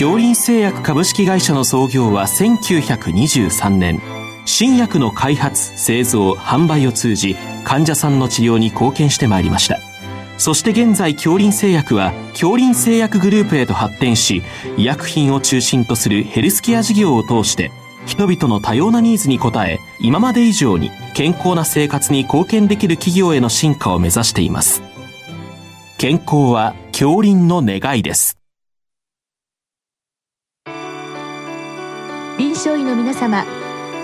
京林製薬株式会社の創業は1923年。新薬の開発製造販売を通じ患者さんの治療に貢献してまいりました。そして現在京林製薬は京林製薬グループへと発展し医薬品を中心とするヘルスケア事業を通して人々の多様なニーズに応え今まで以上に健康な生活に貢献できる企業への進化を目指しています。健康は京林の願いです。臨床医の皆様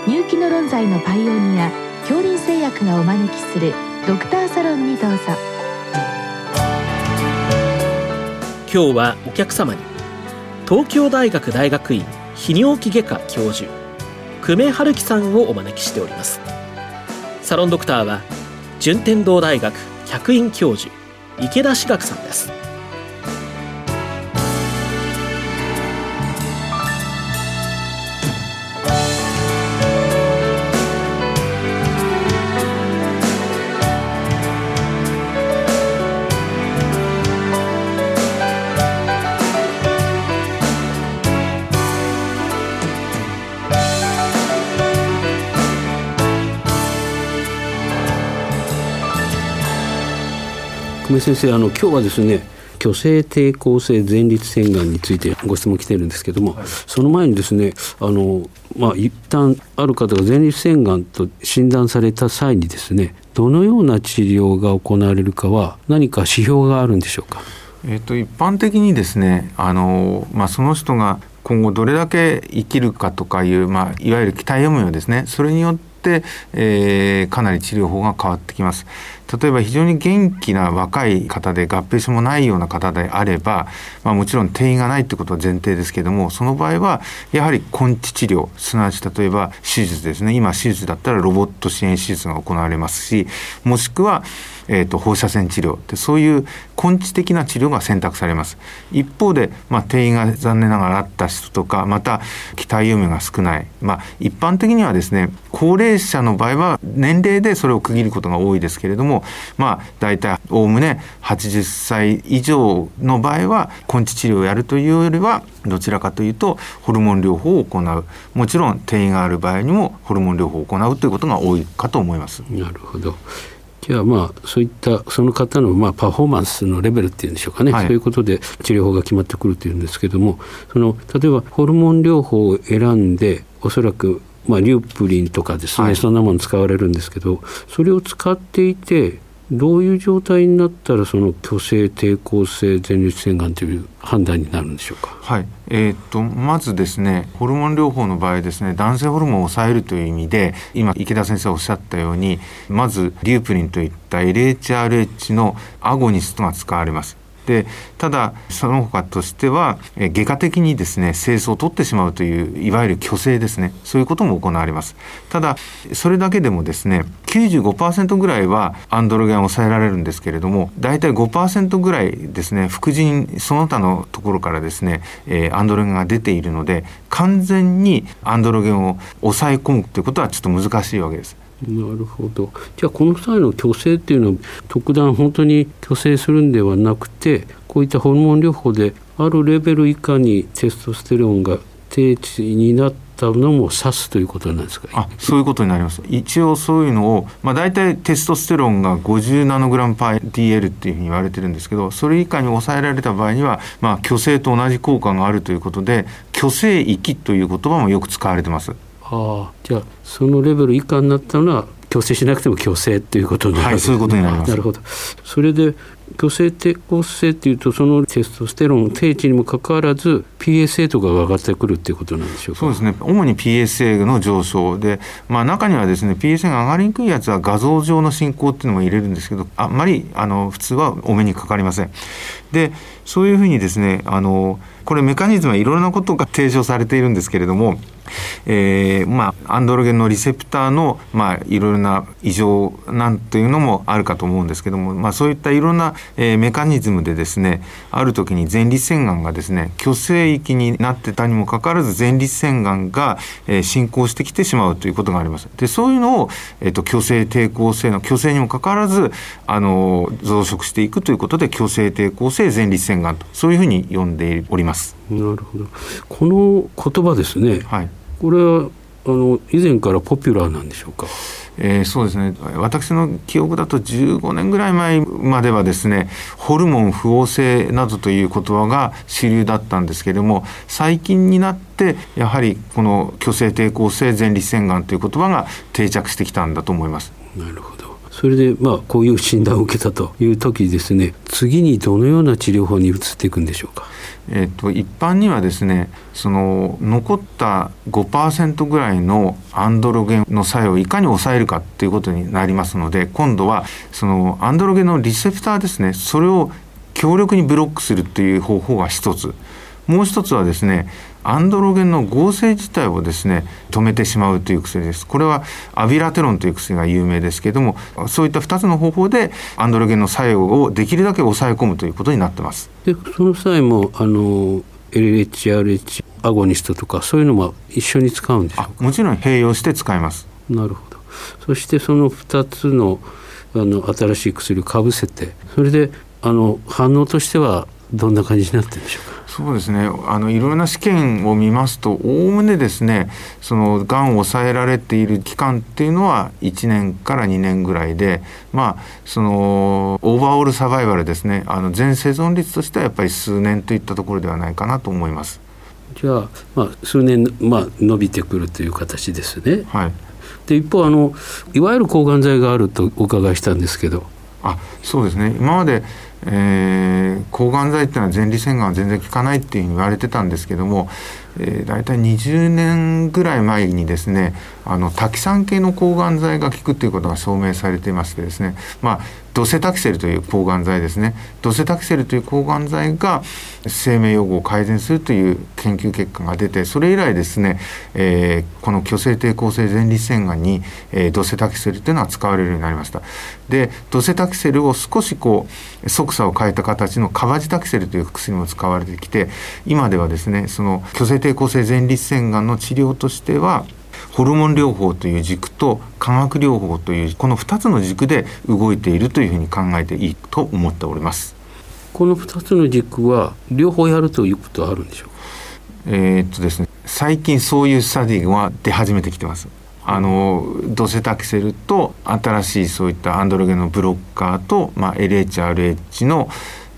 入気の論剤のパイオニア恐林製薬がお招きするドクターサロンにどうぞ。今日はお客様に東京大学大学院泌尿器外科教授久米春樹さんをお招きしております。サロンドクターは順天堂大学客員教授池田志学さんです。先生あの今日はですね虚勢抵抗性前立腺がんについてご質問来てるんですけども、はい、その前にですねあのまあ一旦ある方が前立腺がんと診断された際にですねどのような治療が行われるかは何か指標があるんでしょうか？えっと一般的にですねあのまあその人が今後どれだけ生きるかとかいう、まあ、いわゆる期待余命ですねそれによって、えー、かなり治療法が変わってきます。例えば非常に元気な若い方で合併症もないような方であれば、まあ、もちろん転移がないってことは前提ですけどもその場合はやはり根治治療すなわち例えば手術ですね今手術だったらロボット支援手術が行われますしもしくはえーと、放射線治療ってそういう根治的な治療が選択されます。一方で、まあ、転移が残念ながらあった人とかまた期待余命が少ない、まあ、一般的にはですね高齢者の場合は年齢でそれを区切ることが多いですけれどもまあ大体おおむね80歳以上の場合は根治治療をやるというよりはどちらかというとホルモン療法を行う。もちろん転移がある場合にもホルモン療法を行うということが多いかと思います。なるほど。じゃあまあそういったその方のまあパフォーマンスのレベルっていうんでしょうかね、はい、そういうことで治療法が決まってくるというんですけどもその例えばホルモン療法を選んでおそらくまあ、リュープリンとかですね、はい、そんなもの使われるんですけどそれを使っていてどういう状態になったらその虚勢抵抗性前立腺がんという判断になるんでしょうか？はい、えー、っとまずですねホルモン療法の場合ですね男性ホルモンを抑えるという意味で今池田先生おっしゃったようにまずリュープリンといった LHRH のアゴニストが使われます。でただその他としては外科的にですね清掃を取ってしまうといういわゆる虚勢ですね。そういうことも行われます。ただそれだけでもですね95%ぐらいはアンドロゲンを抑えられるんですけれども大体5%ぐらいですね副腎その他のところからですね、え、アンドロゲンが出ているので完全にアンドロゲンを抑え込むということはちょっと難しいわけです。なるほど。じゃあこの際の虚勢っていうのは特段本当に虚勢するんではなくてこういったホルモン療法であるレベル以下にテストステロンが低値になったのも指すということなんですか？あそういうことになります。一応そういうのを、まあ、大体テストステロンが50ナノグラムパー DL っていうふうに言われてるんですけどそれ以下に抑えられた場合には、まあ、虚勢と同じ効果があるということで虚勢域という言葉もよく使われてます。あじゃあそのレベル以下になったのは強制しなくても強制ということになるはい、そういうことになります。なるほど。それで虚勢抵抗性っていうとそのテストステロン低値にもかかわらず PSA とかが上がってくるっていうことなんでしょうか？そうですね。主に PSA の上昇で、まあ、中にはですね PSA が上がりにくいやつは画像上の進行っていうのも入れるんですけどあんまりあの普通はお目にかかりません。でそういうふうにですねあのこれメカニズムはいろいろなことが提唱されているんですけれどもえー、まあアンドロゲンのリセプターのまあいろいろな異常なんていうのもあるかと思うんですけども、まあ、そういったいろんな、えー、メカニズムでですねある時に前立腺がんがですね虚勢地域になってたにもかかわらず前立腺がんが、えー、進行してきてしまうということがあります。でそういうのを、えーと、虚勢抵抗性の虚勢にもかかわらずあの増殖していくということで虚勢抵抗性前立腺がんとそういうふうに呼んでおります。なるほどこの言葉ですね、はい、これはあの以前からポピュラーなんでしょうか？えー、そうですね私の記憶だと15年ぐらい前まではですねホルモン不旺性などという言葉が主流だったんですけれども最近になってやはりこの虚勢抵抗性前立腺がんという言葉が定着してきたんだと思います。なるほどそれでまあこういう診断を受けたという時ですね次にどのような治療法に移っていくんでしょうか？えーと、一般にはですねその残った5%ぐらいのアンドロゲンの作用をいかに抑えるかっていうことになりますので今度はそのアンドロゲンのリセプターですねそれを強力にブロックするっていう方法が一つもう一つはですねアンドロゲンの合成自体をですね止めてしまうという薬です。これはアビラテロンという薬が有名ですけれどもそういった2つの方法でアンドロゲンの作用をできるだけ抑え込むということになってます。でその際もあの LHRH アゴニストとかそういうのも一緒に使うんでしょうか？もちろん併用して使います。なるほど。そしてその2つのあの新しい薬をかぶせてそれであの反応としてはどんな感じになってるんでしょうか？そうですねあのいろいろな試験を見ますとおおむねですねそのがんを抑えられている期間っていうのは1年から2年ぐらいでまあそのオーバーオールサバイバルですねあの全生存率としてはやっぱり数年といったところではないかなと思います。じゃあ、まあ、数年、まあ、伸びてくるという形ですね。はい、で一方あのいわゆる抗がん剤があるとお伺いしたんですけど。あそうですね今までえー、抗がん剤っていうのは前立腺がんは全然効かないっていうふうに言われてたんですけども、えー、大体20年ぐらい前にですねあのタキサン系の抗がん剤が効くっていうことが証明されていましてですねまあドセタキセルという抗がん剤ですね。ドセタキセルという抗がん剤が生命予後を改善するという研究結果が出てそれ以来ですね、えー、この虚勢抵抗性前立腺がんに、えー、ドセタキセルというのは使われるようになりました。でドセタキセルを少しこう側差を変えた形のカバジタキセルという薬も使われてきて今ではですねその虚勢抵抗性前立腺がんの治療としてはホルモン療法という軸と化学療法というこの2つの軸で動いているというふうに考えていいと思っております。この2つの軸は両方やるということはあるんでしょうか？えー、っとですね最近そういうスタディが出始めてきてます。あのドセタキセルと新しいそういったアンドロゲンのブロッカーと、まあ、LHRH の、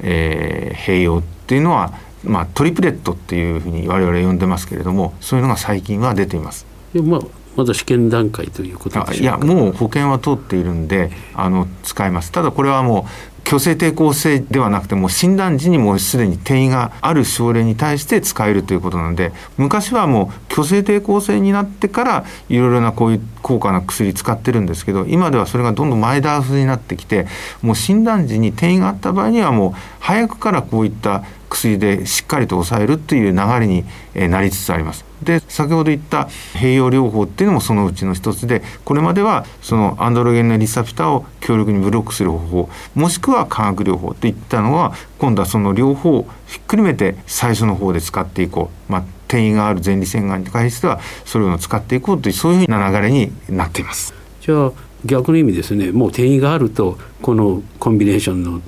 えー、併用っていうのは、まあ、トリプレットっていうふうに我々呼んでますけれどもそういうのが最近は出ています。でまあまだ試験段階ということいやもう保険は通っているんであの使いますただこれはもう虚勢抵抗性ではなくても診断時にもうすでに転移がある症例に対して使えるということなので昔はもう虚勢抵抗性になってからいろいろなこういう高価な薬使ってるんですけど今ではそれがどんどん前倒しになってきてもう診断時に転移があった場合にはもう早くからこういった薬でしっかりと抑えるっていう流れになりつつあります。で先ほど言った併用療法っていうのもそのうちの一つでこれまではそのアンドロゲンのリセプターを強力にブロックする方法もしくは化学療法っていったのは今度はその両方をひっくるめて最初の方で使っていこう、まあ、転移がある前立腺がんに関してはそれを使っていこうというそういうふうな流れになっています。じゃあ逆の意味ですねもう転移があるとこのコンビネーションの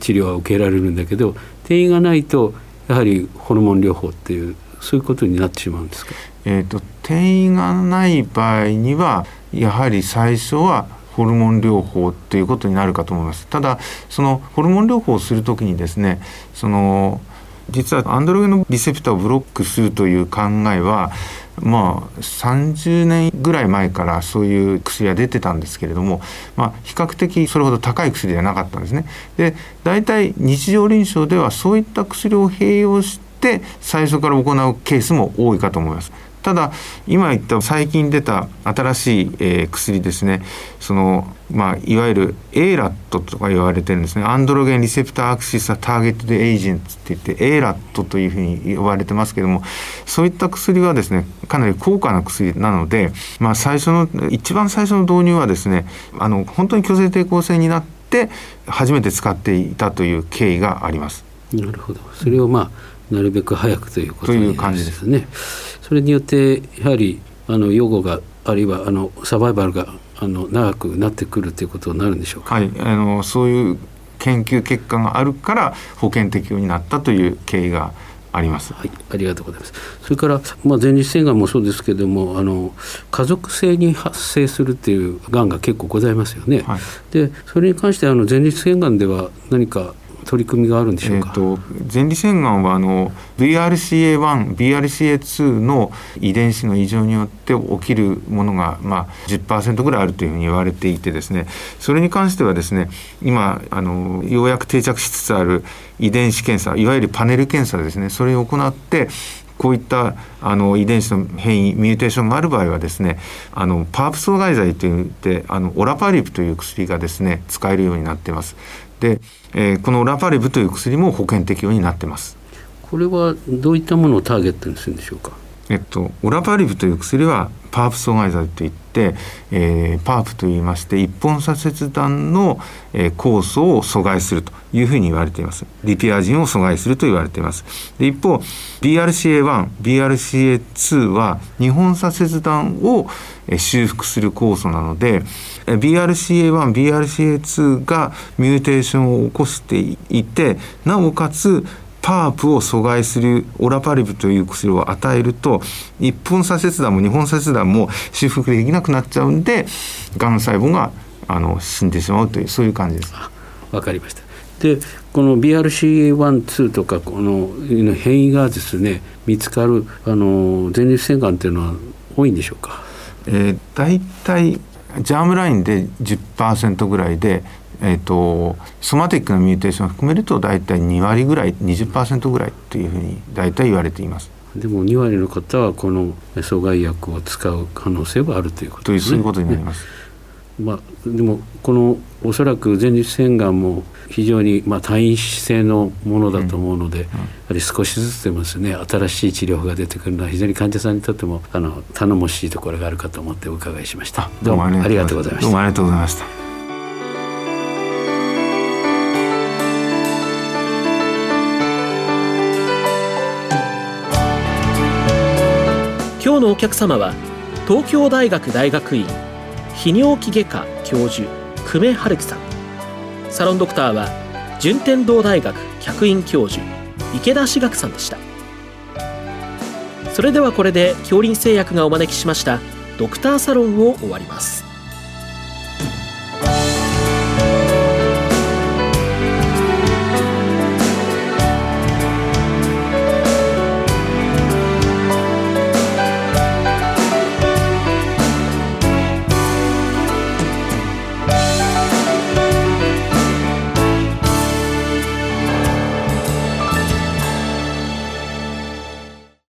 治療は受けられるんだけど転移がないとやはりホルモン療法っていうそういうことになってしまうんですか、えーと、転移がない場合にはやはり最初はホルモン療法ということになるかと思います。ただそのホルモン療法をするときにですねその実はアンドロゲンのリセプターをブロックするという考えはまあ30年ぐらい前からそういう薬が出てたんですけれども、まあ、比較的それほど高い薬ではなかったんですね。で大体日常臨床ではそういった薬を併用して最初から行うケースも多いかと思います。ただ今言った最近出た新しい、えー、薬ですねその、まあ、いわゆる ARAT とか言われてるんですねアンドロゲンリセプターアクシスターゲットでエージェントって言って ARAT というふうに呼ばれてますけどもそういった薬はですねかなり高価な薬なので、まあ、最初の一番最初の導入はですねあの本当に虚勢抵抗性になって初めて使っていたという経緯があります。なるほどそれをまあなるべく早くというこという感じですね。それによってやはりあの予後があるいはあのサバイバルがあの長くなってくるということになるんでしょうか？はい、あのそういう研究結果があるから保険適用になったという経緯があります。はい、ありがとうございます。それからまあ前立腺がんもそうですけれども、あの家族性に発生するっていうがんが結構ございますよね。はい、でそれに関してあの前立腺がんでは何か取り組みがあるんでしょうか、えーと、前立腺がんはあの BRCA1、BRCA2 の遺伝子の異常によって起きるものが、まあ、10%ぐらいあるというふうに言われていてですねそれに関してはですね今あのようやく定着しつつある遺伝子検査いわゆるパネル検査ですねそれを行ってこういったあの遺伝子の変異 mutation がある場合はですねあの PARP 阻害剤といってあのオラパリブという薬がですね使えるようになってます。で、えー、このオラパリブという薬も保険適用になってます。これはどういったものをターゲットにするんでしょうか？えっと、オラパリブという薬は PARP 阻害剤といって、えー、 PARP といいまして一本鎖切断の、えー、酵素を阻害するというふうに言われています。リピアジンを阻害すると言われています。で一方 BRCA1、BRCA2 は2本左折断をえ修復する酵素なので BRCA1、BRCA2 がミューテーションを起こしていてなおかつパープを阻害するオラパリブという薬を与えると1本左折断も2本左折断も修復できなくなっちゃうんでがん細胞があの死んでしまうというそういう感じです。わかりましたでこの BRCA12 とかこの変異がですね見つかるあの前立腺がんっていうのは多いんでしょうか、えー、大体ジャームラインで10%ぐらいで、えーと、ソマティックなミューテーションを含めると大体2割ぐらい20%ぐらいというふうに大体言われています。でも2割の方はこの阻害薬を使う可能性はあるということですね。ということになります。まあ、でもこのおそらく前立腺がんも非常にまあ単一性のものだと思うので、うんうん、やはり少しずつでもですね。新しい治療法が出てくるのは非常に患者さんにとってもあの頼もしいところがあるかと思ってお伺いしました。どうもありがとうございました。どうもありがとうございました今日のお客様は東京大学大学院泌尿器外科教授久米春樹さん。サロンドクターは順天堂大学客員教授池田志学さんでした。それではこれで恐林製薬がお招きしましたドクターサロンを終わります。